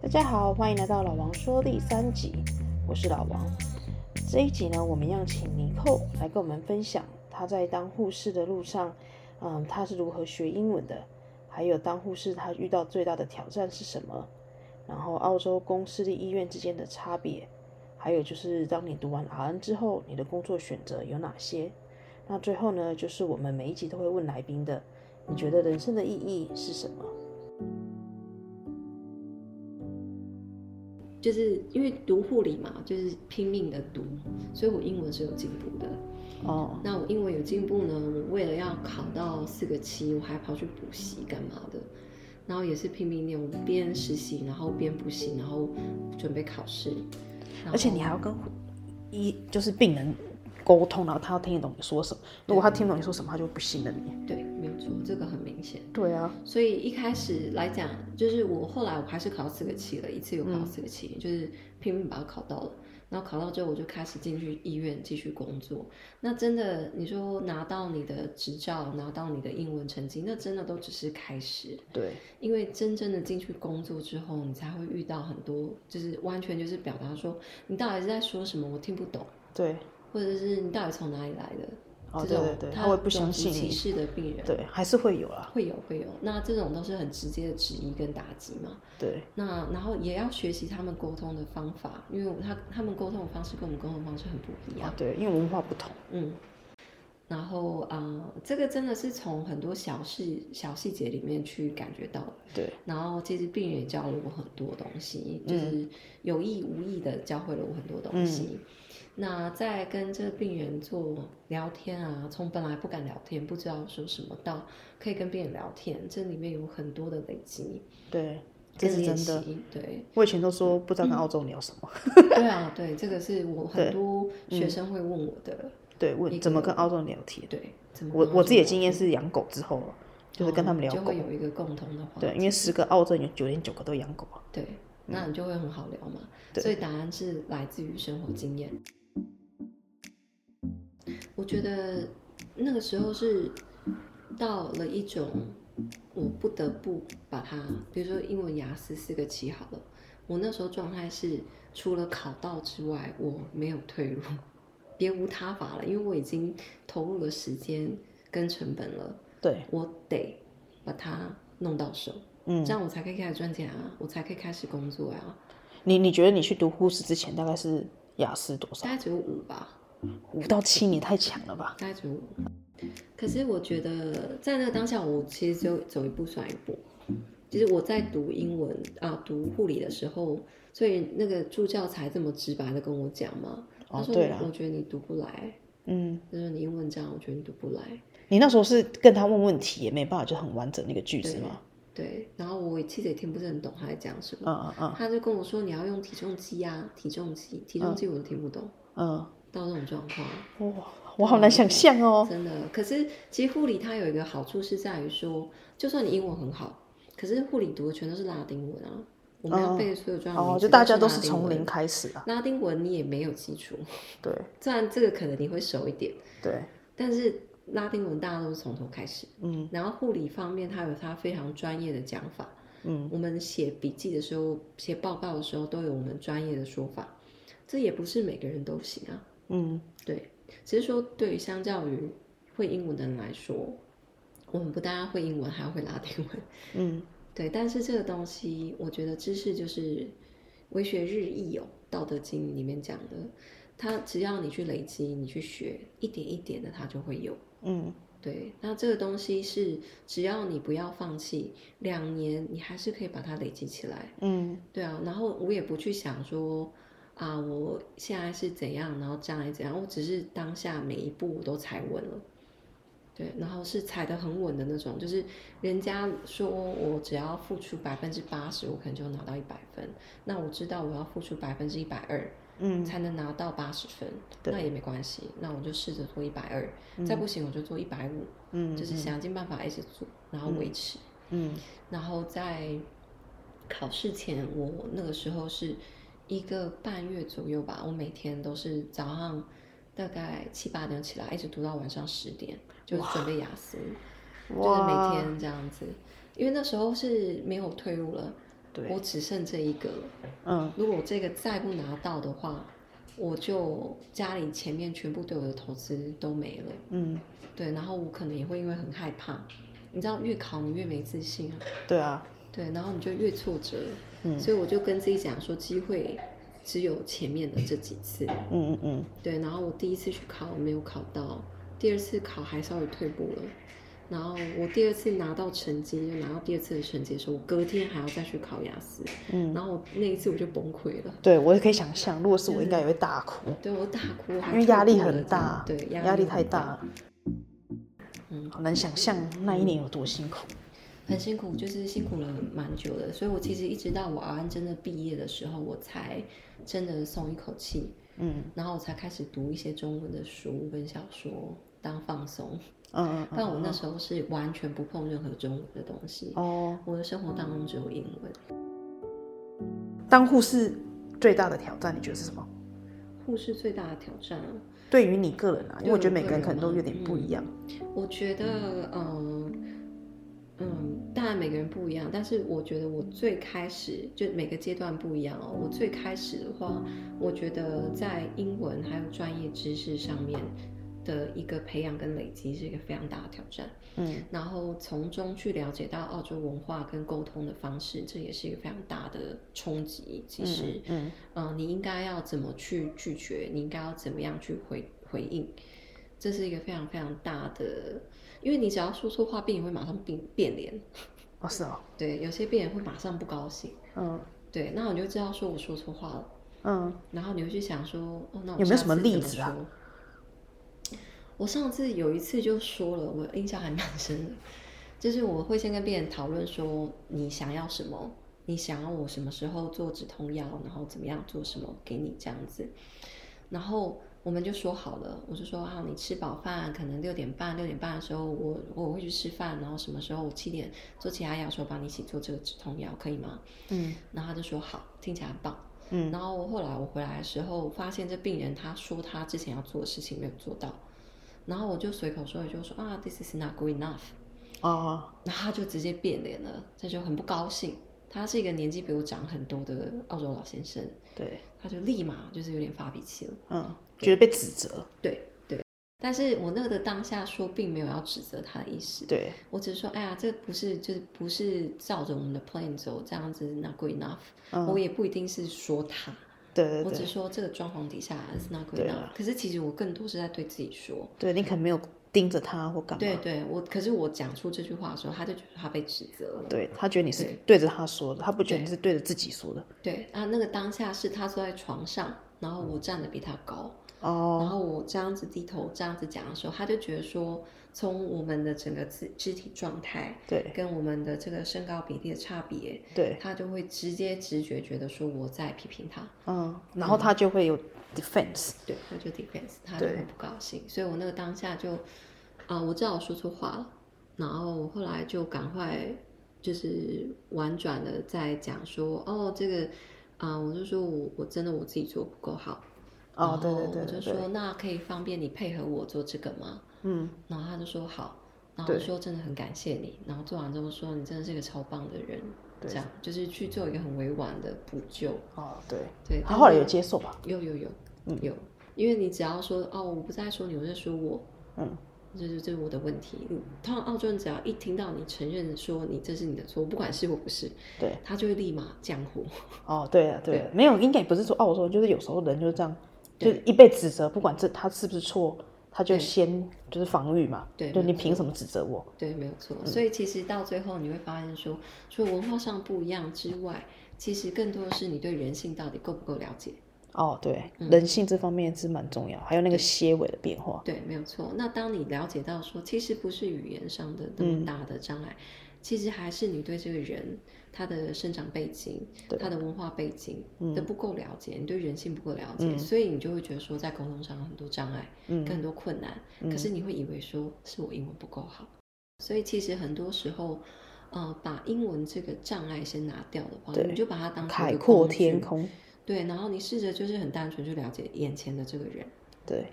大家好，欢迎来到老王说第三集，我是老王。这一集呢，我们要请尼寇来跟我们分享他在当护士的路上，嗯，他是如何学英文的，还有当护士他遇到最大的挑战是什么，然后澳洲公私立医院之间的差别，还有就是当你读完 RN 之后，你的工作选择有哪些？那最后呢，就是我们每一集都会问来宾的，你觉得人生的意义是什么？就是因为读护理嘛，就是拼命的读，所以我英文是有进步的。哦，那我英文有进步呢，我为了要考到四个七，我还跑去补习干嘛的，然后也是拼命念，我边实习，然后边补习，然后准备考试。而且你还要跟医，就是病人。沟通，然后他要听得懂你说什么。如果他听不懂你说什么，他就不信任你。对，没有错，这个很明显。对啊，所以一开始来讲，就是我后来我还是考到四个七了，一次又考到四个七，嗯，就是拼命把它考到了。然后考到之后，我就开始进去医院继续工作。那真的，你说拿到你的执照，拿到你的英文成绩，那真的都只是开始。对，因为真正的进去工作之后，你才会遇到很多，就是完全就是表达说你到底是在说什么，我听不懂。对。或者是你到底从哪里来的？哦，对对对，他会不相信。歧视的病人，对，还是会有啊，会有会有。那这种都是很直接的质疑跟打击嘛。对。那然后也要学习他们沟通的方法，因为他他们沟通的方式跟我们沟通的方式很不一样。啊，对，因为文化不同。嗯。然后啊、呃，这个真的是从很多小事、小细节里面去感觉到。对。然后其实病人也教了我很多东西，就是有意无意的教会了我很多东西。嗯那在跟这个病人做聊天啊，从本来不敢聊天，不知道说什么，到可以跟病人聊天，这里面有很多的累积。对，这是真的。对，我以前都说不知道跟澳洲聊什么。嗯、对啊，对，这个是我 很多学生会问我的。嗯、对，问怎么跟澳洲人聊天？对，怎么我我自己的经验是养狗之后，就是跟他们聊狗，就会有一个共同的话。对，因为十个澳洲人有九点九个都养狗啊。对，那你就会很好聊嘛。对，所以答案是来自于生活经验。我觉得那个时候是到了一种我不得不把它，比如说英文雅思四个七好了，我那时候状态是除了考到之外，我没有退路，别无他法了，因为我已经投入了时间跟成本了，对，我得把它弄到手，嗯，这样我才可以开始赚钱啊，我才可以开始工作呀、啊。你你觉得你去读护士之前大概是雅思多少？大概只有五吧。五到七，你太强了吧？大概只有五。可是我觉得，在那个当下，我其实就走一步算一步。其实我在读英文啊，读护理的时候，所以那个助教才这么直白的跟我讲嘛。他说：“我觉得你读不来。”嗯，他说：“你英文这样，我觉得你读不来。”你那时候是跟他问问题，也没办法，就很完整那个句子吗？对。然后我其实也听不是很懂他在讲什么。嗯嗯嗯。他就跟我说：“你要用体重机啊，体重机，体重机，我都听不懂。”嗯。到这种状况，哇，我好难想象哦。真的，可是其实护理它有一个好处是在于说，就算你英文很好，可是护理读的全都是拉丁文啊，我们要背的所有专业名词，哦，就大家都是从零开始啊。拉丁文你也没有基础，对，虽然这个可能你会熟一点，对，但是拉丁文大家都是从头开始，嗯，然后护理方面它有它非常专业的讲法，嗯，我们写笔记的时候、写报告的时候都有我们专业的说法，这也不是每个人都行啊。嗯，对，只是说对于相较于会英文的人来说，我们不但会英文，还要会拉丁文。嗯，对，但是这个东西，我觉得知识就是为学日益有，《道德经》里面讲的，它只要你去累积，你去学，一点一点的，它就会有。嗯，对，那这个东西是只要你不要放弃，两年你还是可以把它累积起来。嗯，对啊，然后我也不去想说。啊，我现在是怎样，然后将来怎样？我只是当下每一步我都踩稳了，对，然后是踩得很稳的那种，就是人家说我只要付出百分之八十，我可能就拿到一百分。那我知道我要付出百分之一百二，嗯，才能拿到八十分，那也没关系，那我就试着做一百二，再不行我就做一百五，嗯，就是想尽办法一直做，然后维持，嗯，然后在考试前，我那个时候是。一个半月左右吧，我每天都是早上大概七八点起来，一直读到晚上十点，就是准备雅思，就是每天这样子。因为那时候是没有退路了，对，我只剩这一个了。嗯，如果我这个再不拿到的话，我就家里前面全部对我的投资都没了。嗯，对，然后我可能也会因为很害怕，你知道，越考你越没自信啊。对啊，对，然后你就越挫折。嗯，所以我就跟自己讲说，机会只有前面的这几次。嗯嗯嗯，对，然后我第一次去考没有考到，第二次考还稍微退步了。然后我第二次拿到成绩，就拿到第二次的成绩的时候，我隔天还要再去考雅思。嗯，然后那一次我就崩溃了。对，我也可以想象，如果是我，应该也会大哭。对，我大哭，因为压力很大。对，压力，太大了。嗯，好难想象那一年有多辛苦。很辛苦，就是辛苦了蛮久的。所以我其实一直到我熬完真的毕业的时候，我才真的松一口气。嗯，然后我才开始读一些中文的书跟小说当放松。嗯，但我那时候是完全不碰任何中文的东西。哦，我的生活当中只有英文。当护士最大的挑战，你觉得是什么？护士最大的挑战，对于你个人啊，因为我觉得每个人可能都有点不一样。嗯，我觉得，嗯嗯，当然每个人不一样，但是我觉得我最开始就每个阶段不一样哦。我最开始的话，我觉得在英文还有专业知识上面。的一个培养跟累积是一个非常大的挑战，嗯，然后从中去了解到澳洲文化跟沟通的方式，这也是一个非常大的冲击。其实，嗯，嗯、呃，你应该要怎么去拒绝？你应该要怎么样去回回应？这是一个非常非常大的，因为你只要说错话，病人会马上变变脸。哦，是哦，对，有些病人会马上不高兴。嗯，对，那我就知道说我说错话了。嗯，然后你会去想说，哦，那我有没有什么例子啊？我上次有一次就说了，我印象还蛮深的，就是我会先跟病人讨论说，你想要什么，你想要我什么时候做止痛药，然后怎么样做什么给你这样子，然后我们就说好了，我就说啊，你吃饱饭，可能六点半六点半的时候我，我我会去吃饭，然后什么时候我七点做其他药的时候帮你一起做这个止痛药，可以吗？嗯，然后他就说好，听起来很棒，嗯，然后后来我回来的时候，发现这病人他说他之前要做的事情没有做到。然后我就随口说一句，说啊，this is not good enough，哦，然后他就直接变脸了，他就很不高兴。他是一个年纪比我长很多的澳洲老先生，对，他就立马就是有点发脾气了，嗯，觉得被指责，对对。但是我那个的当下说，并没有要指责他的意思，对，我只是说，哎呀，这不是就是不是照着我们的 plan 走，这样子 not good enough，嗯，我也不一定是说他。对对对，我只说这个装潢底下是那个样，可是其实我更多是在对自己说。对，你可能没有盯着他或干嘛。对对，我可是我讲出这句话的时候，他就觉得他被指责了。对，他觉得你是对着他说的，他不觉得你是对着自己说的。对啊，那个当下是他坐在床上，然后我站得比他高，哦，然后我这样子低头这样子讲的时候，他就觉得说。从我们的整个肢肢体状态，对，跟我们的这个身高比例的差别，对，他就会直接直觉觉得说我在批评他，嗯，然后他就会有 defense，对，他就 defense，他就会不高兴，所以我那个当下就，啊、呃，我知道我说错话了，然后我后来就赶快就是婉转的在讲说，哦，这个，啊、呃，我就说我我真的我自己做不够好，哦，对对对，我就说那可以方便你配合我做这个吗？嗯，然后他就说好，然后说真的很感谢你，然后做完之后说你真的是一个超棒的人，这样就是去做一个很委婉的补救。哦，对对，他后来有接受吧？有有有，嗯。有，因为你只要说哦，我不再说你，我在说我，嗯，就是这是我的问题。通常澳洲人只要一听到你承认说你这是你的错，不管是或不是，对，他就会立马降火。哦，对啊，对，没有，应该也不是说澳洲，就是有时候人就是这样，就是一被指责，不管这他是不是错。他就先就是防御嘛，对，就你凭什么指责我？对，没有错。嗯、所以其实到最后你会发现说，除了文化上不一样之外，其实更多的是你对人性到底够不够了解。哦，对，嗯、人性这方面是蛮重要，还有那个些微的变化。对，对，没有错。那当你了解到说，其实不是语言上的那么大的障碍。嗯其实还是你对这个人他的生长背景、他的文化背景的不够了解，嗯、你对人性不够了解，嗯、所以你就会觉得说在沟通上有很多障碍，嗯、跟很多困难。嗯、可是你会以为说是我英文不够好，所以其实很多时候，呃，把英文这个障碍先拿掉的话，你就把它当成海阔天空。对，然后你试着就是很单纯去了解眼前的这个人。对，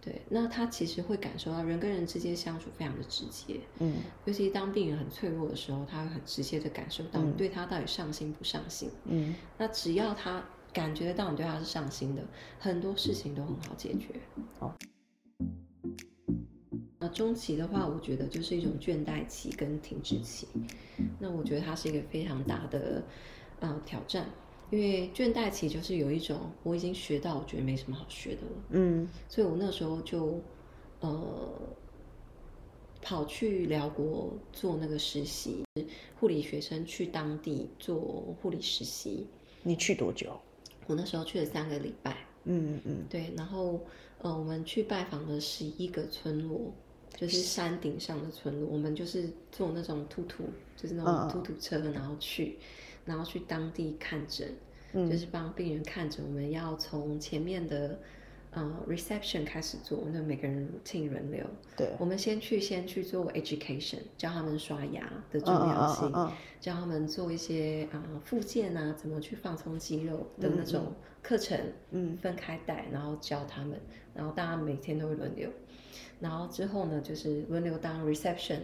对，那他其实会感受到人跟人之间相处非常的直接，嗯，尤其当病人很脆弱的时候，他会很直接的感受到你对他到底上心不上心，嗯，那只要他感觉得到你对他是上心的，很多事情都很好解决。哦，那中期的话，我觉得就是一种倦怠期跟停滞期，那我觉得它是一个非常大的呃挑战。因为倦怠期就是有一种我已经学到，我觉得没什么好学的了。嗯，所以我那时候就呃跑去辽国做那个实习，护理学生去当地做护理实习。你去多久？我那时候去了三个礼拜。嗯嗯嗯。对，然后呃，我们去拜访了十一个村落，就是山顶上的村落。我们就是坐那种突突，就是那种突突车，然后去。然后去当地看诊，嗯、就是帮病人看诊。我们要从前面的呃 reception 开始做，那每个人 routine 轮流。对，我们先去先去做 education，教他们刷牙的重要性，教他们做一些啊复健啊，怎么去放松肌肉的那种课程。嗯，分开带，然后教他们，然后大家每天都会轮流。然后之后呢，就是轮流当 reception。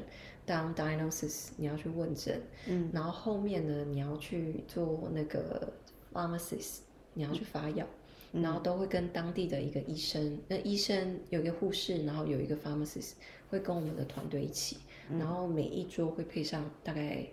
当 diagnosis 你要去问诊，嗯，然后后面呢，你要去做那个 pharmacist，你要去发药，嗯、然后都会跟当地的一个医生，那医生有一个护士，然后有一个 pharmacist 会跟我们的团队一起，嗯、然后每一桌会配上大概，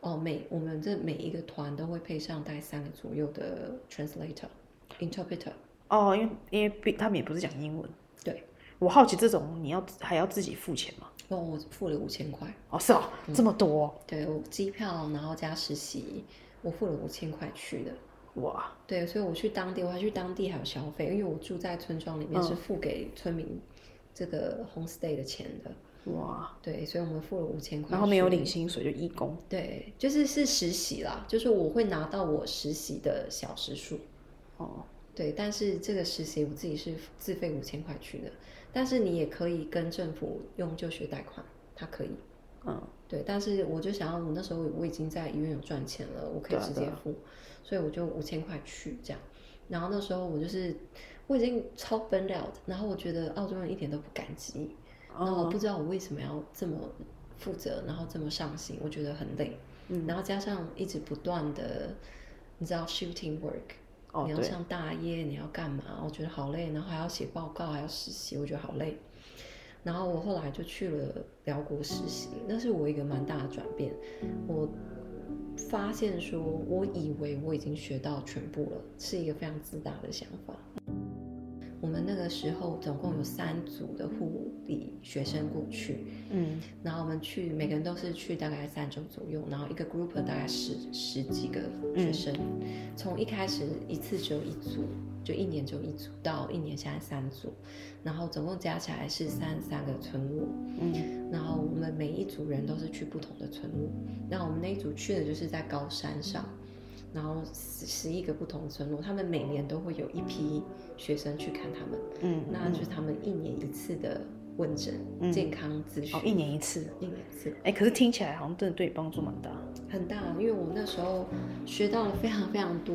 哦，每我们这每一个团都会配上大概三个左右的 translator，interpreter。哦，因为因为他们也不是讲英文。对，我好奇这种你要还要自己付钱吗？哦，我付了五千块。哦，是哦，嗯、这么多。对，我机票，然后加实习，我付了五千块去的。哇。对，所以我去当地，我还去当地还有消费，因为我住在村庄里面，是付给村民这个 homestay 的钱的。哇。对，所以我们付了五千块。然后没有领薪水，就义工。对，就是是实习啦，就是我会拿到我实习的小时数。哦。对，但是这个实习我自己是自费五千块去的。但是你也可以跟政府用就学贷款，它可以，嗯，对。但是我就想要，我那时候我已经在医院有赚钱了，我可以直接付，所以我就五千块去这样。然后那时候我就是我已经超奔了的，然后我觉得澳洲人一点都不感激，然后我不知道我为什么要这么负责，然后这么上心，我觉得很累，嗯，然后加上一直不断的，你知道 shooting work。Oh, 你要上大夜，你要干嘛？我觉得好累，然后还要写报告，还要实习，我觉得好累。然后我后来就去了辽国实习，那是我一个蛮大的转变。我发现说，我以为我已经学到全部了，是一个非常自大的想法。我们那个时候总共有三组的护理学生过去，嗯，然后我们去每个人都是去大概三周左右，然后一个 group 大概十十几个学生，嗯、从一开始一次只有一组，就一年只有一组，到一年现在三组，然后总共加起来是三十三个村落，嗯，然后我们每一组人都是去不同的村落，那我们那一组去的就是在高山上。然后十十一个不同村落，他们每年都会有一批学生去看他们，嗯，那就是他们一年一次的问诊、嗯、健康咨询。哦，一年一次，一年一次。哎，可是听起来好像真的对你帮助蛮大。很大，因为我那时候学到了非常非常多。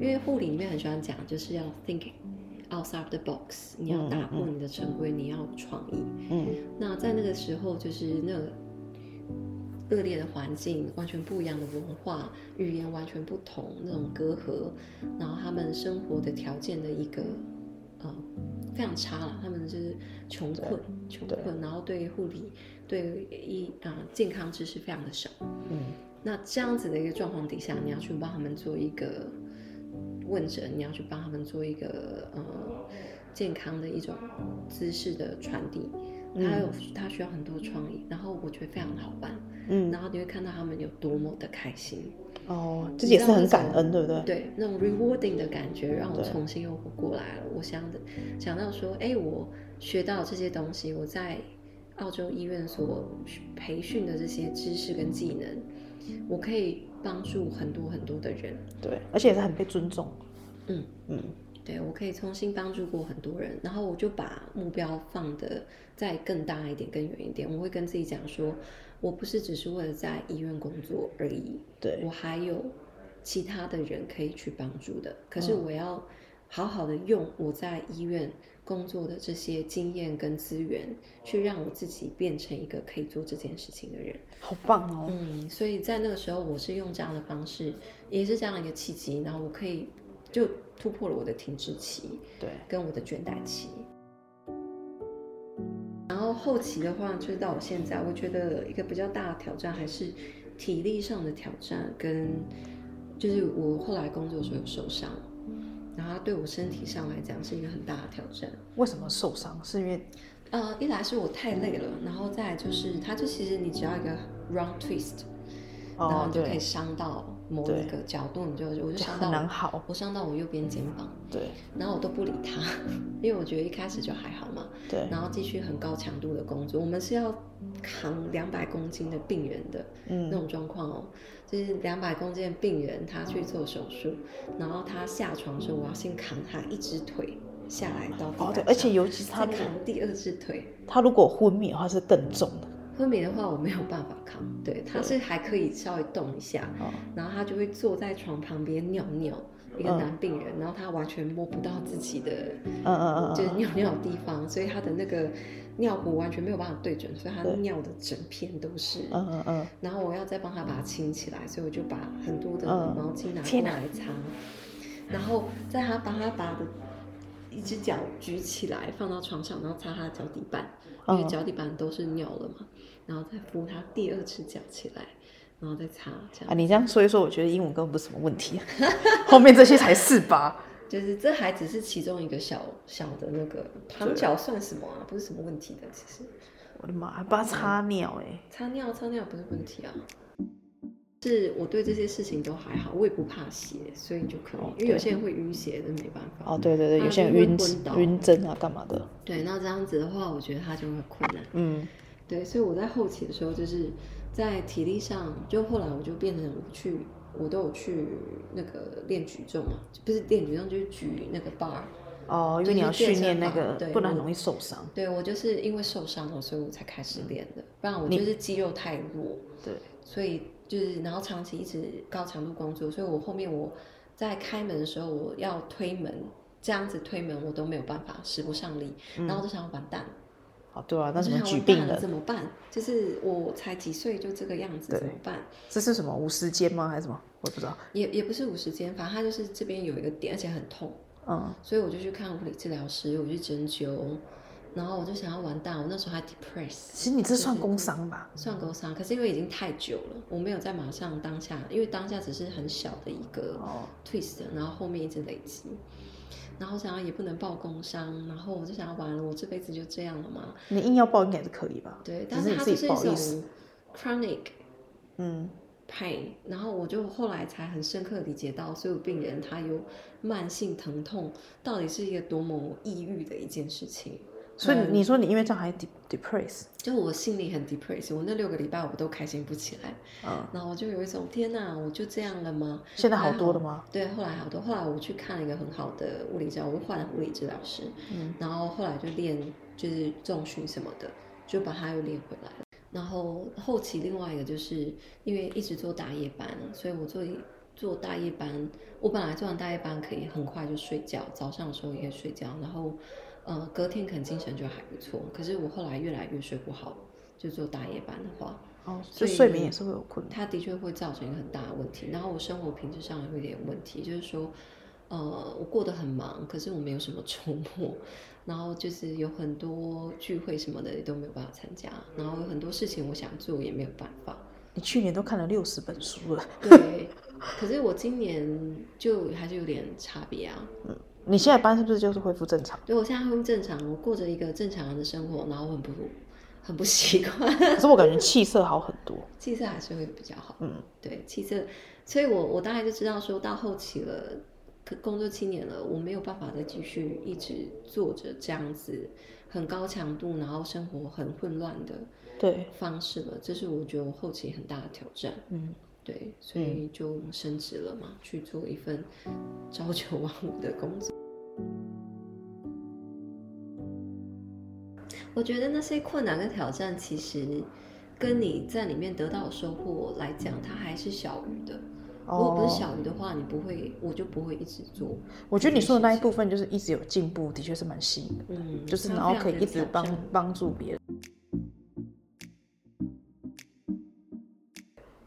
因为护理里面很喜欢讲，就是要 think outside the box，你要打破你的成规，嗯、你要创意。嗯，那在那个时候，就是那个。恶劣的环境，完全不一样的文化，语言完全不同，那种隔阂，然后他们生活的条件的一个，呃，非常差了。他们就是穷困，穷困，然后对护理，对医啊、呃、健康知识非常的少。嗯，那这样子的一个状况底下，你要去帮他们做一个问诊，你要去帮他们做一个呃健康的一种知识的传递。他有，他需要很多创意，然后我觉得非常好办，嗯，然后你会看到他们有多么的开心，哦，这也是很感恩，对不对？对，那种 rewarding 的感觉让我重新又活过来了。我想的，想到说，哎，我学到这些东西，我在澳洲医院所培训的这些知识跟技能，我可以帮助很多很多的人，对，而且也是很被尊重，嗯嗯。对，我可以重新帮助过很多人，然后我就把目标放的再更大一点、更远一点。我会跟自己讲说，我不是只是为了在医院工作而已，对，我还有其他的人可以去帮助的。可是我要好好的用我在医院工作的这些经验跟资源，去让我自己变成一个可以做这件事情的人。好棒哦！嗯，所以在那个时候，我是用这样的方式，也是这样一个契机，然后我可以就突破了我的停滞期，对，跟我的倦怠期。然后后期的话，就是到我现在，我觉得一个比较大的挑战还是体力上的挑战，跟就是我后来工作的时候有受伤，然后它对我身体上来讲是一个很大的挑战。为什么受伤？是因为呃，一来是我太累了，然后再来就是它就其实你只要一个 round twist，然后你就可以伤到。某一个角度，你就 我就伤到我，我伤到我右边肩膀，对，然后我都不理他，因为我觉得一开始就还好嘛，对，然后继续很高强度的工作，我们是要扛两百公斤的病人的那种状况哦，就是两百公斤的病人他去做手术，然后他下床的时候，我要先扛他一只腿下来到哦对，而且尤其是他扛第二只腿，他如果昏迷的话是更重的。昏迷的话，我没有办法扛。对，他是还可以稍微动一下，然后他就会坐在床旁边尿尿。一个男病人，然后他完全摸不到自己的，嗯嗯嗯，就是尿尿的地方，所以他的那个尿壶完全没有办法对准，所以他尿的整片都是。嗯嗯嗯。然后我要再帮他把它清起来，所以我就把很多的毛巾拿过来擦。然后在他帮他把的一只脚举起来放到床上，然后擦他的脚底板，因为脚底板都是尿了嘛。然后再扶他第二只脚起来，然后再擦这样。啊，你这样说一说，我觉得英文根本不是什么问题，后面这些才是吧？就是这还只是其中一个小小的那个躺脚算什么啊？不是什么问题的，其实。我的妈，还帮他擦尿哎！擦尿擦尿不是问题啊，是我对这些事情都还好，我也不怕血，所以就可以。因为有些人会晕血，那没办法。哦，对对对，有些人晕晕针啊，干嘛的？对，那这样子的话，我觉得他就会困难。嗯。对，所以我在后期的时候，就是在体力上，就后来我就变成我去，我都有去那个练举重嘛，不是练举重，就是举那个 bar。哦，因为你要训练那个，对，不然很容易受伤。对，我就是因为受伤了，所以我才开始练的，不然我就是肌肉太弱。对，所以就是然后长期一直高强度工作，所以我后面我在开门的时候，我要推门，这样子推门我都没有办法，使不上力，然后我就想完蛋。哦，对啊，那怎么举病了？怎么办？就是我才几岁就这个样子，怎么办？这是什么五十肩吗？还是什么？我也不知道。也也不是五十肩，反正他就是这边有一个点，而且很痛。嗯，所以我就去看物理治疗师，我去针灸，然后我就想要完蛋，我那时候还 depressed。其实你这算工伤吧？算工伤，可是因为已经太久了，我没有在马上当下，因为当下只是很小的一个 twist，然后后面一直累积。然后想要也不能报工伤，然后我就想要完了，我这辈子就这样了嘛？你硬要报应该是可以吧？对，但是它就是一种 chronic，嗯，pain。然后我就后来才很深刻理解到，所有病人他有慢性疼痛，到底是一个多么抑郁的一件事情。所以你说你因为这样还 depress，就我心里很 depress，我那六个礼拜我都开心不起来，嗯，然后我就有一种天哪，我就这样了吗？现在好多了吗？对，后来好多，后来我去看了一个很好的物理治疗，我换了物理治疗师，嗯，然后后来就练就是重训什么的，就把它又练回来了。然后后期另外一个就是因为一直做大夜班，所以我做做大夜班，我本来做完大夜班可以很快就睡觉，早上的时候也可以睡觉，然后。呃，隔天可能精神就还不错，可是我后来越来越睡不好，就做大夜班的话，哦，所以睡眠也是会有困难。它的确会造成一个很大的问题，然后我生活品质上也有一点问题，就是说，呃，我过得很忙，可是我没有什么周末，然后就是有很多聚会什么的也都没有办法参加，然后有很多事情我想做也没有办法。你去年都看了六十本书了，对，可是我今年就还是有点差别啊，嗯。你现在班是不是就是恢复正常？对，我现在恢复正常，我过着一个正常人的生活，然后很不很不习惯。可是我感觉气色好很多，气色还是会比较好。嗯，对，气色，所以我我大概就知道说到后期了，工作七年了，我没有办法再继续一直做着这样子很高强度，然后生活很混乱的对方式了。这是我觉得我后期很大的挑战。嗯。对，所以就升职了嘛，嗯、去做一份朝九晚五的工作。我觉得那些困难跟挑战，其实跟你在里面得到的收获来讲，它还是小于的。如果不是小于的话，你不会，我就不会一直做。我觉得你说的那一部分就是一直有进步，的确是蛮吸引的。嗯，就是然后可以一直帮帮助别人。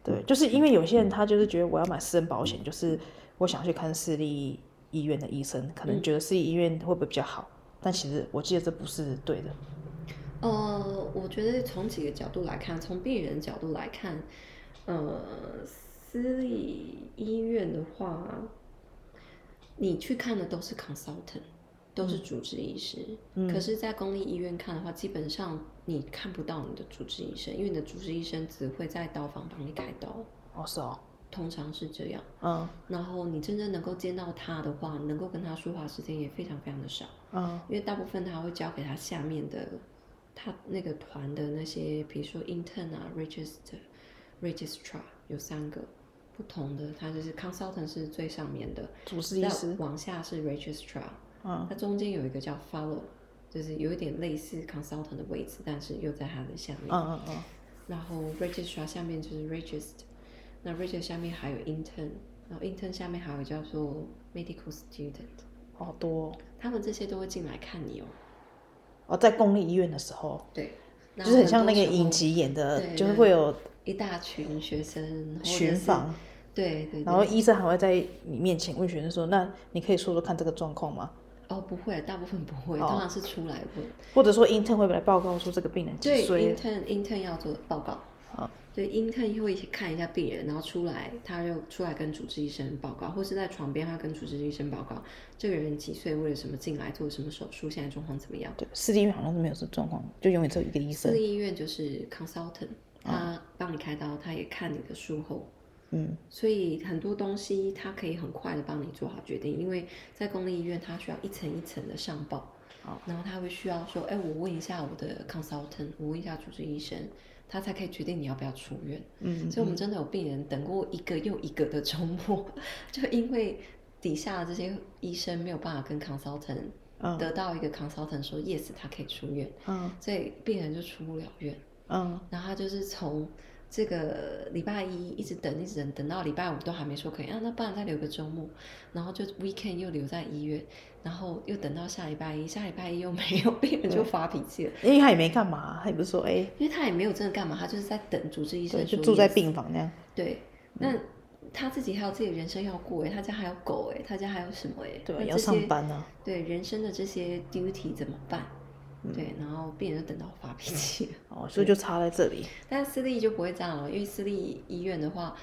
对，就是因为有些人他就是觉得我要买私人保险，就是我想去看私立医院的医生，可能觉得私立医院会不会比较好？但其实我记得这不是对的。呃，我觉得从几个角度来看，从病人角度来看，呃。私立医院的话，你去看的都是 consultant，都是主治医师。嗯。可是，在公立医院看的话，基本上你看不到你的主治医生，因为你的主治医生只会在刀房帮你开刀。哦，是哦。通常是这样。嗯。然后你真正能够见到他的话，能够跟他说话时间也非常非常的少。嗯。因为大部分他会交给他下面的，他那个团的那些，比如说 intern 啊，register、registrar 有三个。不同的，他就是 consultant 是最上面的，主治医师，往下是 registrar，嗯，它中间有一个叫 follow 就是有一点类似 consultant 的位置，但是又在它的下面，嗯嗯嗯，然后 registrar 下面就是 regist，那 regist 下面还有 intern，然后 intern 下面还有叫做 medical student，好多，他们这些都会进来看你哦，哦，在公立医院的时候，对，就是很像那个影集演的，就是会有一大群学生巡访。对对，然后医生还会在你面前问学生说：“那你可以说说看这个状况吗？”哦，不会，大部分不会，通常是出来问，或者说 intern 会来报告说这个病人几岁？对，intern intern 要做报告。好，对，intern 会看一下病人，然后出来，他就出来跟主治医生报告，或是在床边他跟主治医生报告，这个人几岁，为了什么进来，做什么手术，现在状况怎么样？对，私立医院好像是没有这状况，就永远只有一个医生。私立医院就是 consultant，他帮你开刀，他也看你的术后。嗯，所以很多东西他可以很快的帮你做好决定，因为在公立医院他需要一层一层的上报，好，然后他会需要说，哎，我问一下我的 consultant，我问一下主治医生，他才可以决定你要不要出院。嗯，所以我们真的有病人等过一个又一个的周末，就因为底下的这些医生没有办法跟 consultant 得到一个 consultant 说 yes，他可以出院，嗯，所以病人就出不了院，嗯，然后他就是从。这个礼拜一一直等，一直等，等到礼拜五都还没说可以啊，那不然再留个周末，然后就 weekend 又留在医院，然后又等到下礼拜一，下礼拜一又没有，病人就发脾气了，因为他也没干嘛，他也不是说哎，因为他也没有真的干嘛，他就是在等主治医生，就住在病房那样。对，那他自己还有自己的人生要过哎，他家还有狗哎，他家还有什么哎？对，要上班呢。对，人生的这些 duty 怎么办？对，然后病人就等到发脾气哦，所以就差在这里。但是私立就不会这样了，因为私立医院的话，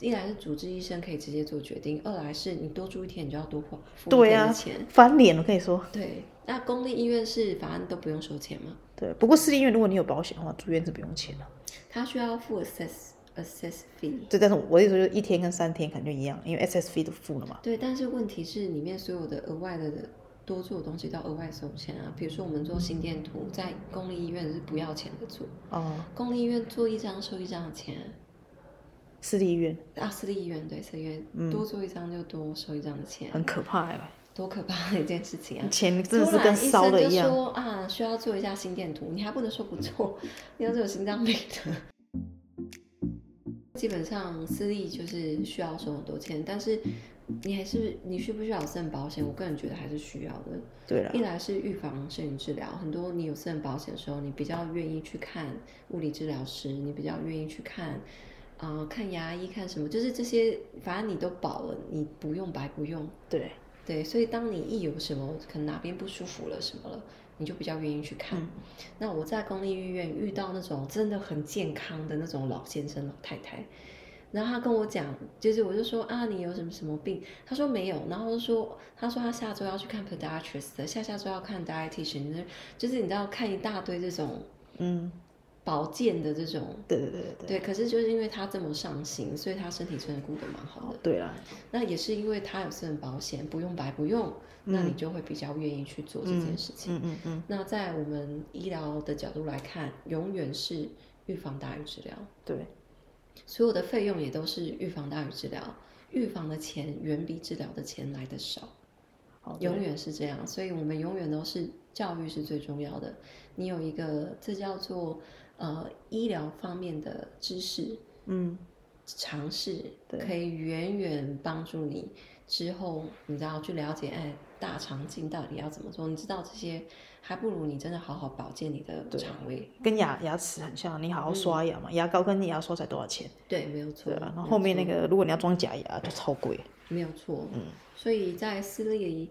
一来是主治医生可以直接做决定，二来是你多住一天，你就要多花付一点钱，啊、翻脸了可以说。对，那公立医院是反正都不用收钱嘛。对，不过私立医院如果你有保险的话，住院是不用钱的。他需要付 assess assess fee。对，但是我意思就是一天跟三天肯定一样，因为 assess fee 都付了嘛。对，但是问题是里面所有的额外的。多做的东西都要额外收钱啊，比如说我们做心电图，在公立医院是不要钱的做。哦。公立医院做一张收一张的钱。私立医院啊，私立医院对，私立医院、嗯、多做一张就多收一张的钱。很可怕哎。多可怕的一件事情啊！钱真的是跟烧的一样。说啊，需要做一下心电图，你还不能说不做，你要是有心脏病的。基本上私立就是需要收很多钱，但是。你还是你需不需要有私人保险？我个人觉得还是需要的。对了，一来是预防摄影治疗，很多你有私人保险的时候，你比较愿意去看物理治疗师，你比较愿意去看，呃，看牙医，看什么，就是这些，反正你都保了，你不用白不用。对对，所以当你一有什么可能哪边不舒服了什么了，你就比较愿意去看。嗯。那我在公立医院遇到那种真的很健康的那种老先生老太太。然后他跟我讲，就是我就说啊，你有什么什么病？他说没有。然后就说，他说他下周要去看 podiatrist，下下周要看 dietitian，就是你知道看一大堆这种嗯保健的这种。对对对对。对，可是就是因为他这么上心，所以他身体真的顾得蛮好的。哦、对啊。那也是因为他有私人保险，不用白不用，嗯、那你就会比较愿意去做这件事情。嗯嗯，嗯，嗯。那在我们医疗的角度来看，永远是预防大于治疗。对。所有的费用也都是预防大于治疗，预防的钱远比治疗的钱来的少，永远是这样。所以我们永远都是教育是最重要的。你有一个这叫做呃医疗方面的知识，嗯，尝试，可以远远帮助你之后，你知道去了解，哎，大肠镜到底要怎么做？你知道这些，还不如你真的好好保健你的肠胃。跟牙牙齿很像，你好好刷牙嘛，嗯、牙膏跟牙刷才多少钱？对，没有错。对啊，然后后面那个，如果你要装假牙，就超贵。没有错。嗯。所以在私立，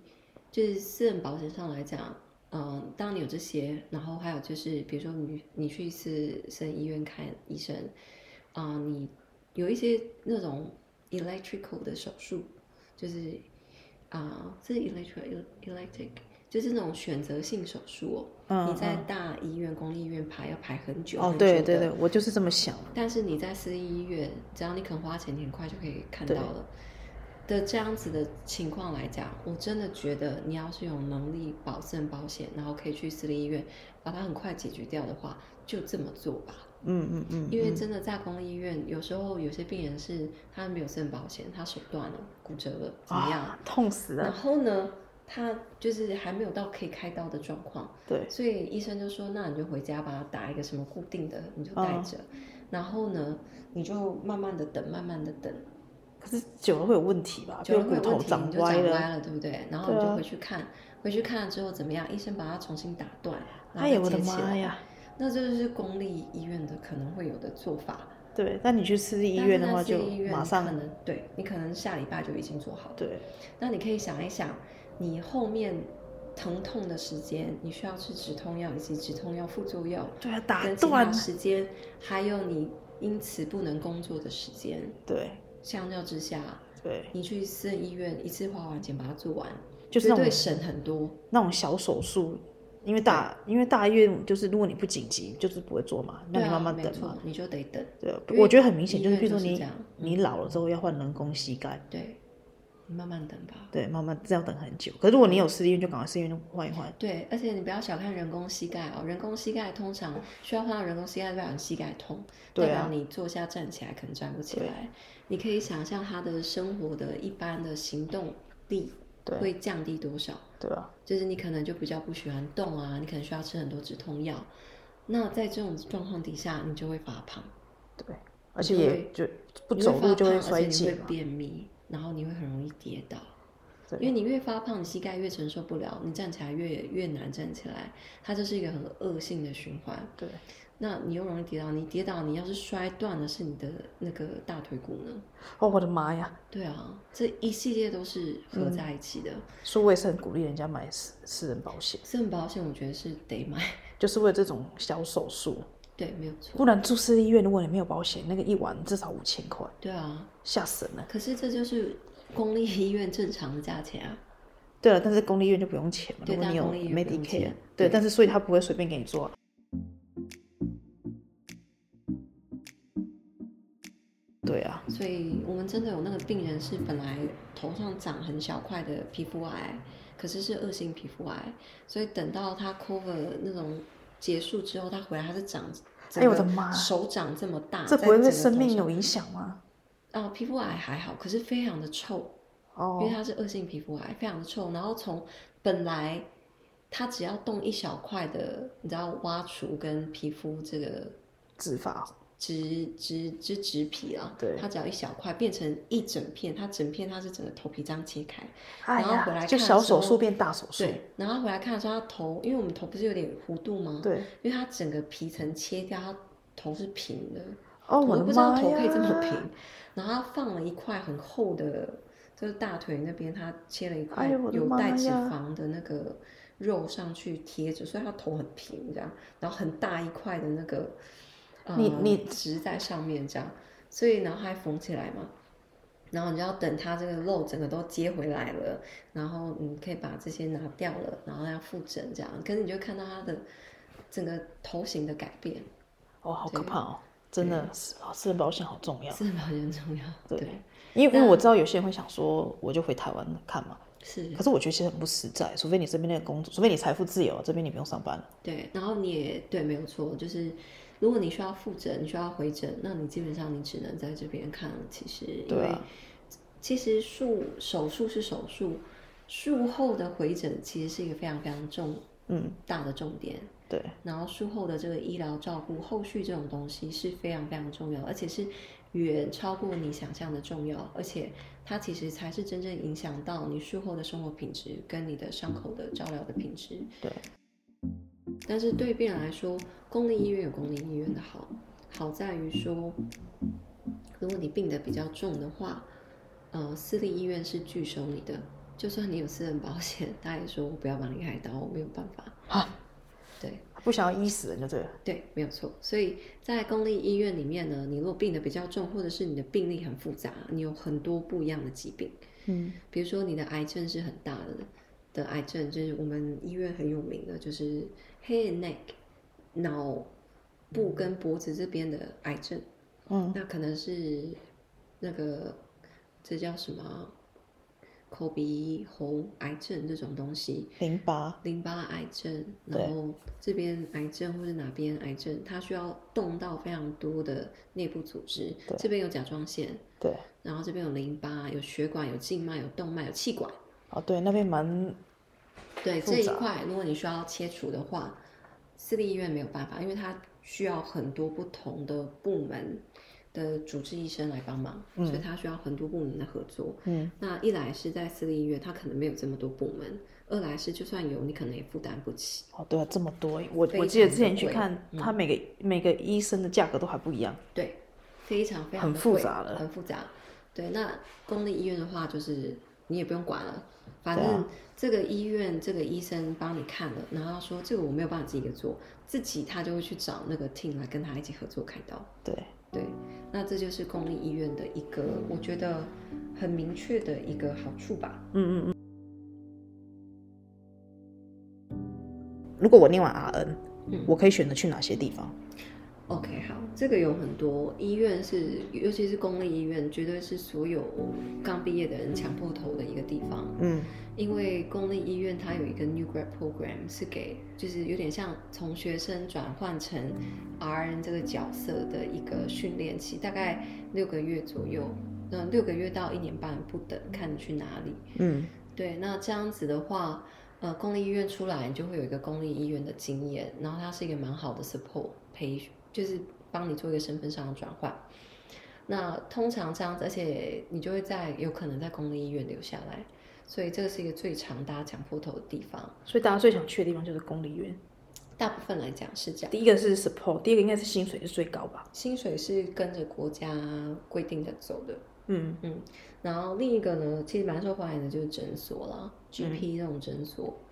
就是私人保险上来讲。嗯，当你有这些，然后还有就是，比如说你你去私私人医院看医生，啊、嗯，你有一些那种 electrical 的手术，就是啊，这是 electric electric，就是那种选择性手术哦。嗯。你在大医院、公立医院排要排很久。哦，对对对，我就是这么想。但是你在私立医院，只要你肯花钱，你很快就可以看到了。的这样子的情况来讲，我真的觉得你要是有能力保证保险，然后可以去私立医院把它很快解决掉的话，就这么做吧。嗯嗯嗯。因为真的在公立医院，有时候有些病人是他没有肾保险，他手断了、骨折了，怎么样？啊、痛死了。然后呢，他就是还没有到可以开刀的状况。对。所以医生就说：“那你就回家把它打一个什么固定的，你就带着。嗯、然后呢，你就慢慢的等，慢慢的等。”可是久了会有问题吧？久了会有问题，骨头长歪了，对不对？然后你就回去看，啊、回去看了之后怎么样？医生把它重新打断，然后接起来。哎呦我的妈呀！那这就是公立医院的可能会有的做法。对，那你去私立医院的话，就马上可能对你可能下礼拜就已经做好了。对，那你可以想一想，你后面疼痛的时间，你需要吃止痛药以及止痛药副作用。对啊，打断时间，还有你因此不能工作的时间。对。相较之下，对，你去私人医院一次花完钱把它做完，就是绝对省很多。那种小手术，因为大因为大医院就是如果你不紧急，就是不会做嘛，那你慢慢等嘛，你就得等。对，我觉得很明显就是，比如说你你老了之后要换人工膝盖，对。你慢慢等吧。对，慢慢这样等很久。可是如果你有私立医院，就赶快私立医院换一换。对，而且你不要小看人工膝盖哦，人工膝盖通常需要换到人工膝盖，代表你膝盖痛，代表你坐下站起来可能站不起来。你可以想象他的生活的一般的行动力会降低多少？对啊，就是你可能就比较不喜欢动啊，你可能需要吃很多止痛药。那在这种状况底下，你就会发胖。对，而且也就不走路就会衰竭，会便秘。然后你会很容易跌倒，因为你越发胖，你膝盖越承受不了，你站起来越越难站起来，它就是一个很恶性的循环。对，那你又容易跌倒，你跌倒，你要是摔断的是你的那个大腿骨呢？哦，我的妈呀！对啊，这一系列都是合在一起的。嗯，所以我也是很鼓励人家买私私人保险。私人保险我觉得是得买，就是为了这种小手术。对，没有错。不然住私立医院，如果你没有保险，那个一晚至少五千块。对啊，吓死人了。可是这就是公立医院正常的价钱啊。对了，但是公立医院就不用钱嘛，如果你有 Medicare。对，但是所以他不会随便给你做。对啊。所以我们真的有那个病人是本来头上长很小块的皮肤癌，可是是恶性皮肤癌，所以等到他 cover 那种。结束之后，他回来还是长，哎呦我的妈，手掌这么大，这不会对生命有影响吗？啊、呃，皮肤癌还好，可是非常的臭哦，因为它是恶性皮肤癌，非常的臭。然后从本来它只要动一小块的，你知道挖除跟皮肤这个植发。植植植植皮啊，对，它只要一小块变成一整片，它整片它是整个头皮这样切开，哎、然后回来看就小手术变大手术，对，然后回来看的时候，它头，因为我们头不是有点弧度吗？对，因为它整个皮层切掉，它头是平的，哦，我都不知道头可以这么平，然后它放了一块很厚的，就是大腿那边，它切了一块有带脂肪的那个肉上去贴着，所以它头很平这样，然后很大一块的那个。你你直在上面这样，所以然后还缝起来嘛，然后你就要等它这个肉整个都接回来了，然后你可以把这些拿掉了，然后要复诊这样，可是你就看到它的整个头型的改变。哦，好可怕哦！真的是，私人保险好重要，私人保险很重要。对，对因为因为我知道有些人会想说，我就回台湾看嘛。是，可是我觉得其实很不实在，除非你这边那个工作，除非你财富自由，这边你不用上班了。对，然后你也对，没有错，就是。如果你需要复诊，你需要回诊，那你基本上你只能在这边看。其实，因为其实术手术是手术，术后的回诊其实是一个非常非常重嗯大的重点。对，然后术后的这个医疗照顾，后续这种东西是非常非常重要，而且是远超过你想象的重要，而且它其实才是真正影响到你术后的生活品质跟你的伤口的照料的品质。对。但是对病人来说，公立医院有公立医院的好，好在于说，如果你病得比较重的话，呃，私立医院是拒收你的，就算你有私人保险，他也说我不要帮你开刀，我没有办法。啊，对，不想要医死人就对了。对，没有错。所以在公立医院里面呢，你如果病得比较重，或者是你的病例很复杂，你有很多不一样的疾病，嗯，比如说你的癌症是很大的的癌症，就是我们医院很有名的，就是 head and neck 脑部跟脖子这边的癌症，嗯，那可能是那个这叫什么？口鼻喉癌症这种东西，淋巴淋巴癌症，然后这边癌症或者哪边癌症，它需要动到非常多的内部组织。这边有甲状腺，对，然后这边有淋巴，有血管，有静脉，有动脉，有气管。哦，对，那边蛮对这一块，如果你需要切除的话，私立医院没有办法，因为它需要很多不同的部门。的主治医生来帮忙，嗯，所以它需要很多部门的合作。嗯，那一来是在私立医院，它可能没有这么多部门；二来是就算有，你可能也负担不起。哦，对啊，这么多，我我记得之前去看，他每个、嗯、每个医生的价格都还不一样。对，非常非常很复杂了，很复杂。对，那公立医院的话，就是你也不用管了，反正这个医院这个医生帮你看了，然后说这个我没有办法自己做，自己他就会去找那个 team 来跟他一起合作开刀。对。对，那这就是公立医院的一个，我觉得很明确的一个好处吧。嗯嗯嗯。如果我念完 RN，嗯，我可以选择去哪些地方？OK，好，这个有很多医院是，尤其是公立医院，绝对是所有刚毕业的人抢破头的一个地方。嗯。因为公立医院它有一个 New Grad Program，是给就是有点像从学生转换成 RN 这个角色的一个训练期，大概六个月左右，嗯，六个月到一年半不等，看你去哪里。嗯，对，那这样子的话，呃，公立医院出来你就会有一个公立医院的经验，然后它是一个蛮好的 support 培训，就是帮你做一个身份上的转换。那通常这样子，而且你就会在有可能在公立医院留下来。所以这个是一个最常大家抢破头的地方，所以大家最想去的地方就是公立医院。大部分来讲是这样。第一个是 support，第二个应该是薪水是最高吧？薪水是跟着国家规定的走的。嗯嗯。然后另一个呢，其实蛮受欢迎的就是诊所啦，GP 这种诊所。嗯。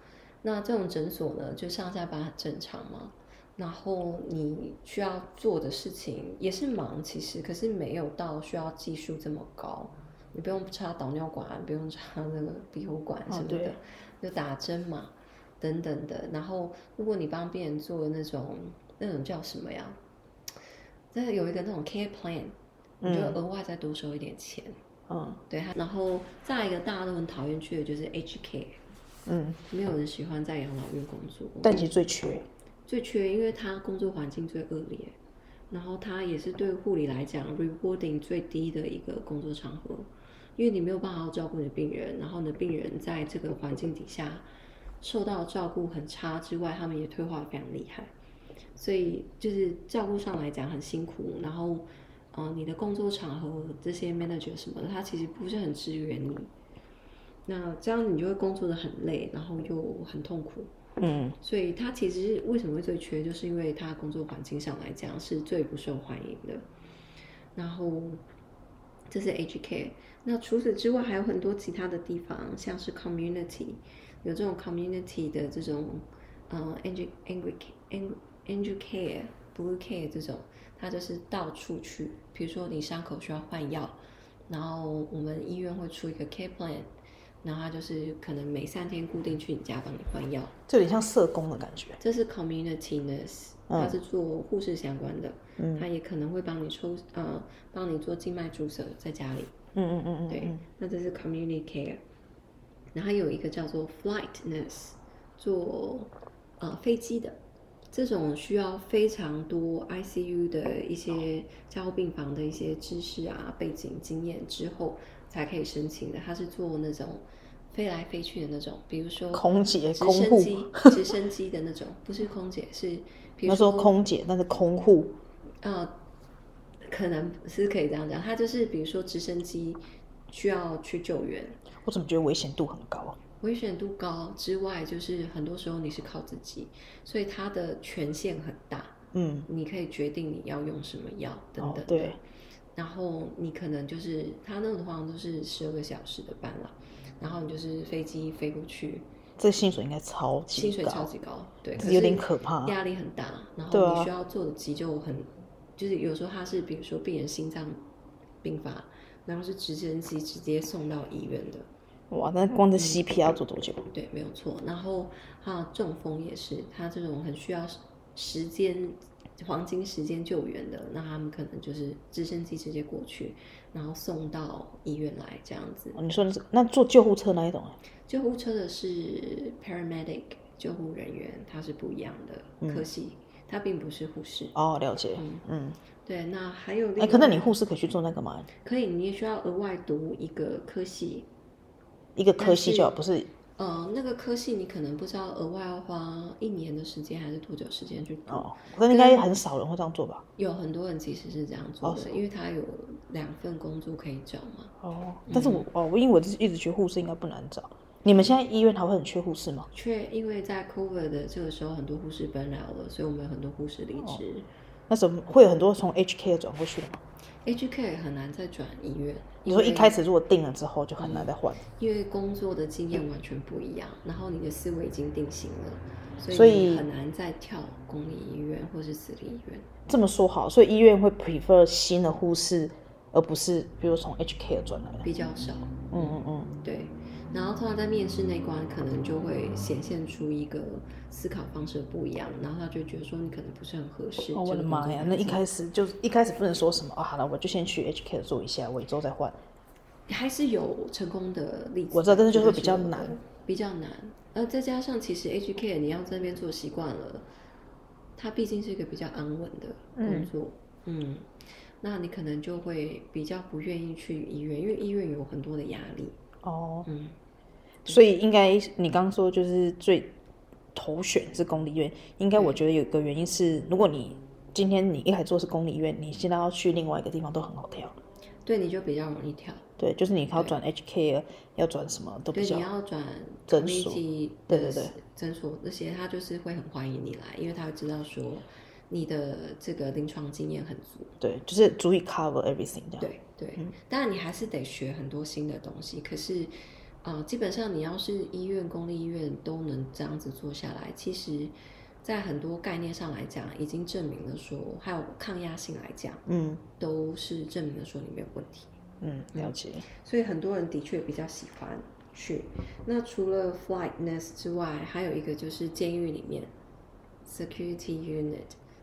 那这种诊所呢，就上下班很正常嘛。然后你需要做的事情也是忙，其实可是没有到需要技术这么高。你不用插导尿管，不用插那个鼻喉管什么的，哦、就打针嘛，等等的。然后，如果你帮病人做那种那种叫什么呀？那有一个那种 care plan，你就额外再多收一点钱。嗯，对。然后再一个大家都很讨厌去的就是 care。嗯，没有人喜欢在养老院工作，但其实最缺，最缺，因为他工作环境最恶劣，然后他也是对护理来讲 rewarding 最低的一个工作场合。因为你没有办法照顾你的病人，然后呢，病人在这个环境底下受到照顾很差之外，他们也退化非常厉害，所以就是照顾上来讲很辛苦。然后，呃，你的工作场合这些 manager 什么的，他其实不是很支援你。那这样你就会工作的很累，然后又很痛苦。嗯，所以他其实为什么会最缺，就是因为他工作环境上来讲是最不受欢迎的。然后。这是 H K 那除此之外还有很多其他的地方，像是 community，有这种 community 的这种，呃，aged aged care blue care 这种，它就是到处去，比如说你伤口需要换药，然后我们医院会出一个 care plan，然后他就是可能每三天固定去你家帮你换药，这有点像社工的感觉。这是 community nurse。他是做护士相关的，嗯，他也可能会帮你抽，呃，帮你做静脉注射在家里，嗯嗯嗯嗯，对，那这是 community care，然后还有一个叫做 flight nurse，做呃飞机的，这种需要非常多 ICU 的一些加护病房的一些知识啊、背景经验之后才可以申请的，他是做那种飞来飞去的那种，比如说空姐、直升机、直升机的那种，不是空姐是。比如说空姐，那是空护。呃，可能是可以这样讲，他就是比如说直升机需要去救援，我怎么觉得危险度很高啊？危险度高之外，就是很多时候你是靠自己，所以它的权限很大。嗯，你可以决定你要用什么药等等的。哦，对。然后你可能就是他那种话都是十二个小时的班了，然后你就是飞机飞过去，这薪水应该超级高，薪水超级高，对，可是有点可怕，压力很大。然后你需要做的急救很，就是有时候他是比如说病人心脏病发，然后是直升机直接送到医院的。哇，那光这 CPR 要做多久？嗯，对，没有错。然后他中风也是，他这种很需要时间、黄金时间救援的，那他们可能就是直升机直接过去，然后送到医院来这样子。你说的是那坐救护车那一种啊？救护车的是 paramedic 救护人员，他是不一样的科系，他、嗯、并不是护士。哦，了解。嗯嗯，对。那还有哎，可能你护士可以去做那个吗？可以，你也需要额外读一个科系。一个科系就好，不是？呃，那个科系你可能不知道，额外要花一年的时间还是多久时间去读？哦，那应该很少人会这样做吧？有很多人其实是这样做的，哦、因为他有两份工作可以找嘛。哦，但是我、嗯、哦，我因为我一直觉得护士应该不难找。你们现在医院还会很缺护士吗？缺，因为在 COVID 的这个时候，很多护士奔来了，所以我们有很多护士离职。哦、那怎么会有很多从 HK 转过去的吗？HK 很难再转医院。你说一开始如果定了之后就很难再换，因为工作的经验完全不一样，然后你的思维已经定型了，所以很难再跳公立医院或是私立医院。这么说好，所以医院会 prefer 新的护士，而不是比如从 HK 转来的比较少。嗯嗯嗯，对。然后通常在面试那关，可能就会显现出一个思考方式不一样，然后他就觉得说你可能不是很合适。哦，我的妈呀！那一开始就一开始不能说什么啊，好了，我就先去 HK 做一下，我之后再换。还是有成功的例子，我知道，但是就会比较难，比较难。呃，再加上其实 HK 你要在那边做习惯了，它毕竟是一个比较安稳的工作，嗯，嗯，那你可能就会比较不愿意去医院，因为医院有很多的压力。哦，嗯。所以应该你刚刚说就是最头选是公立医院，应该我觉得有一个原因是，如果你今天你一开始做是公立医院，你现在要去另外一个地方都很好跳，对，你就比较容易跳。对，就是你要转 HK，要转什么都比较。对，你要转诊所，对对对，诊所那些他就是会很欢迎你来，因为他会知道说你的这个临床经验很足。对，就是足以 cover everything 这样。对对，嗯，当然你还是得学很多新的东西，可是。啊、呃，基本上你要是医院、公立医院都能这样子做下来，其实，在很多概念上来讲，已经证明了说，还有抗压性来讲，嗯，都是证明了说你没有问题。嗯，了解。所以很多人的确比较喜欢去。那除了 flight nurse 之外，还有一个就是监狱里面 security unit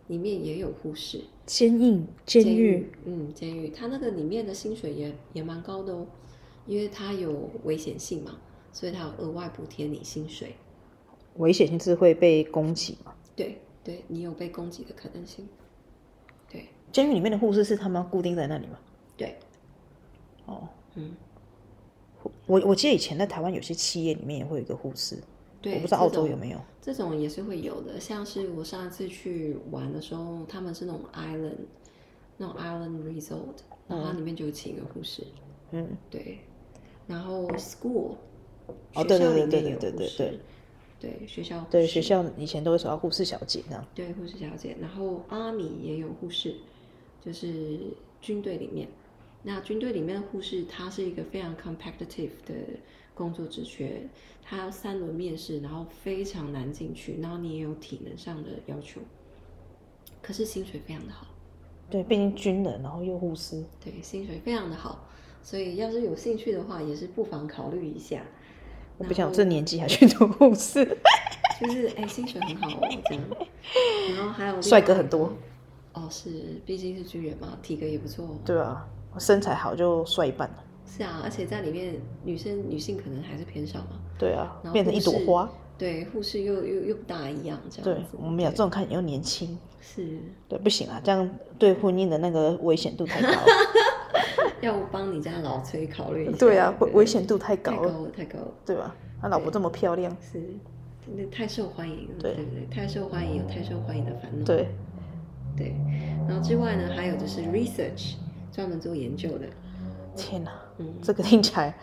里面也有护士。监狱，监狱，嗯，监狱，它那个里面的薪水也也蛮高的哦。因为它有危险性嘛，所以它有额外补贴你薪水。危险性是会被攻击吗？对，对你有被攻击的可能性。对，监狱里面的护士是他们固定在那里吗？对。哦，嗯。我我记得以前在台湾有些企业里面也会有一个护士，对，我不知道澳洲有没有。这种，也是会有的，像是我上一次去玩的时候，他们是那种 island，那种 island resort，然后它里面就有请一个护士。嗯，对。然后 school，哦，对对对对对对对对，学校对学校以前都会说到护士小姐呢，对护士小姐，然后 army 也有护士，就是军队里面，那军队里面的护士，它是一个非常 competitive 的工作职缺，他要三轮面试，然后非常难进去，然后你也有体能上的要求，可是薪水非常的好，对，毕竟军人，然后又护士，对，薪水非常的好。所以，要是有兴趣的话，也是不妨考虑一下。我不想这年纪还去做护士，就是哎、欸，薪水很好哦，这样。然后还有 帅哥很多。哦，是，毕竟是军人嘛，体格也不错。对啊，身材好就帅一半了。是啊，而且在里面，女生女性可能还是偏少嘛。对啊，变成一朵花。对，护士又又又不大一样，这样。对，我们有这种看你又年轻。是。对，不行啊，这样对婚姻的那个危险度太高。要帮你家老崔考虑一下。对啊，危危险度太高了，太高了，太高了，对吧？他老婆这么漂亮，是，那太受欢迎了，对对对，太受欢迎有太受欢迎的烦恼。对对，然后之外呢，还有就是 research，专门做研究的。天哪，嗯，这个听起来，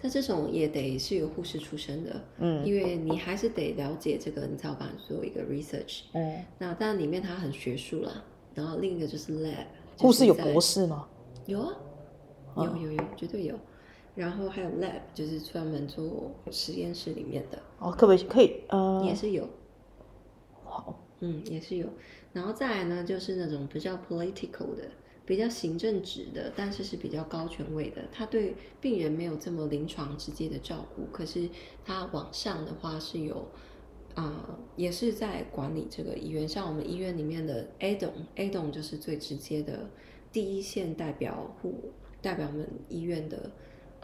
那这种也得是有护士出身的，嗯，因为你还是得了解这个，你才有办法做一个 research。嗯，那当然里面它很学术啦。然后另一个就是 lab，护士有博士吗？有啊，有有有，绝对有。然后还有 lab，就是专门做实验室里面的。哦，可不可以？呃，也是有。好，嗯，也是有。然后再来呢，就是那种比较 political 的，比较行政职的，但是是比较高权位的。他对病人没有这么临床直接的照顾，可是他往上的话是有，啊、呃，也是在管理这个医院。像我们医院里面的 ADON，ADON 就是最直接的第一线代表护，代表我们医院的。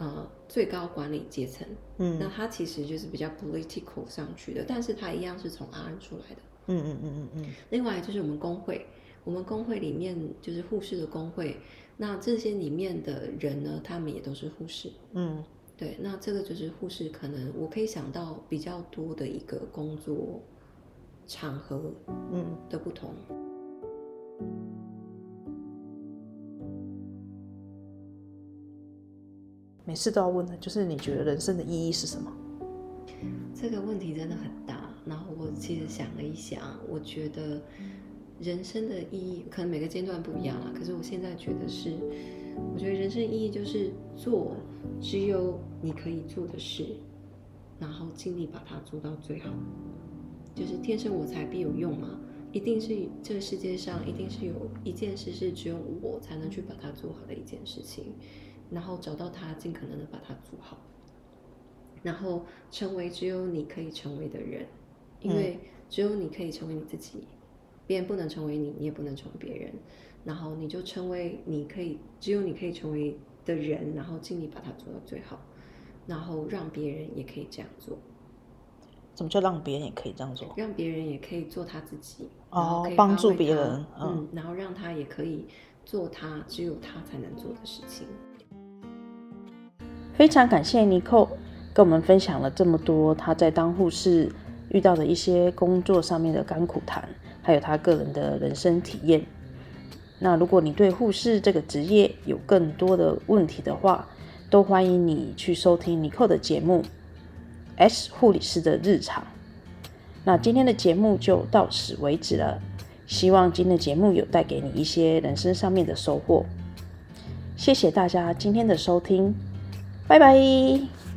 呃，最高管理阶层，嗯，那他其实就是比较 political 上去的，但是他一样是从 RN 出来的，嗯嗯嗯嗯嗯。另外就是我们工会，我们工会里面就是护士的工会，那这些里面的人呢，他们也都是护士，嗯，对，那这个就是护士可能我可以想到比较多的一个工作场合，嗯的不同。每次都要问的，就是你觉得人生的意义是什么？这个问题真的很大。然后我其实想了一想，我觉得人生的意义可能每个阶段不一样啦。可是我现在觉得是，我觉得人生意义就是做只有你可以做的事，然后尽力把它做到最好。就是天生我材必有用嘛，一定是这个世界上一定是有一件事是只有我才能去把它做好的一件事情。然后找到它，尽可能的把它做好，然后成为只有你可以成为的人，因为只有你可以成为你自己，别人不能成为你，你也不能成为别人。然后你就成为你可以只有你可以成为的人，然后尽力把它做到最好，然后让别人也可以这样做。怎么叫让别人也可以这样做？让别人也可以做他自己，哦，帮助别人，嗯，嗯，然后让他也可以做他只有他才能做的事情。非常感谢尼寇跟我们分享了这么多他在当护士遇到的一些工作上面的甘苦谈，还有他个人的人生体验。那如果你对护士这个职业有更多的问题的话，都欢迎你去收听尼寇的节目《S 护理师的日常》。那今天的节目就到此为止了，希望今天的节目有带给你一些人生上面的收获。谢谢大家今天的收听。拜拜。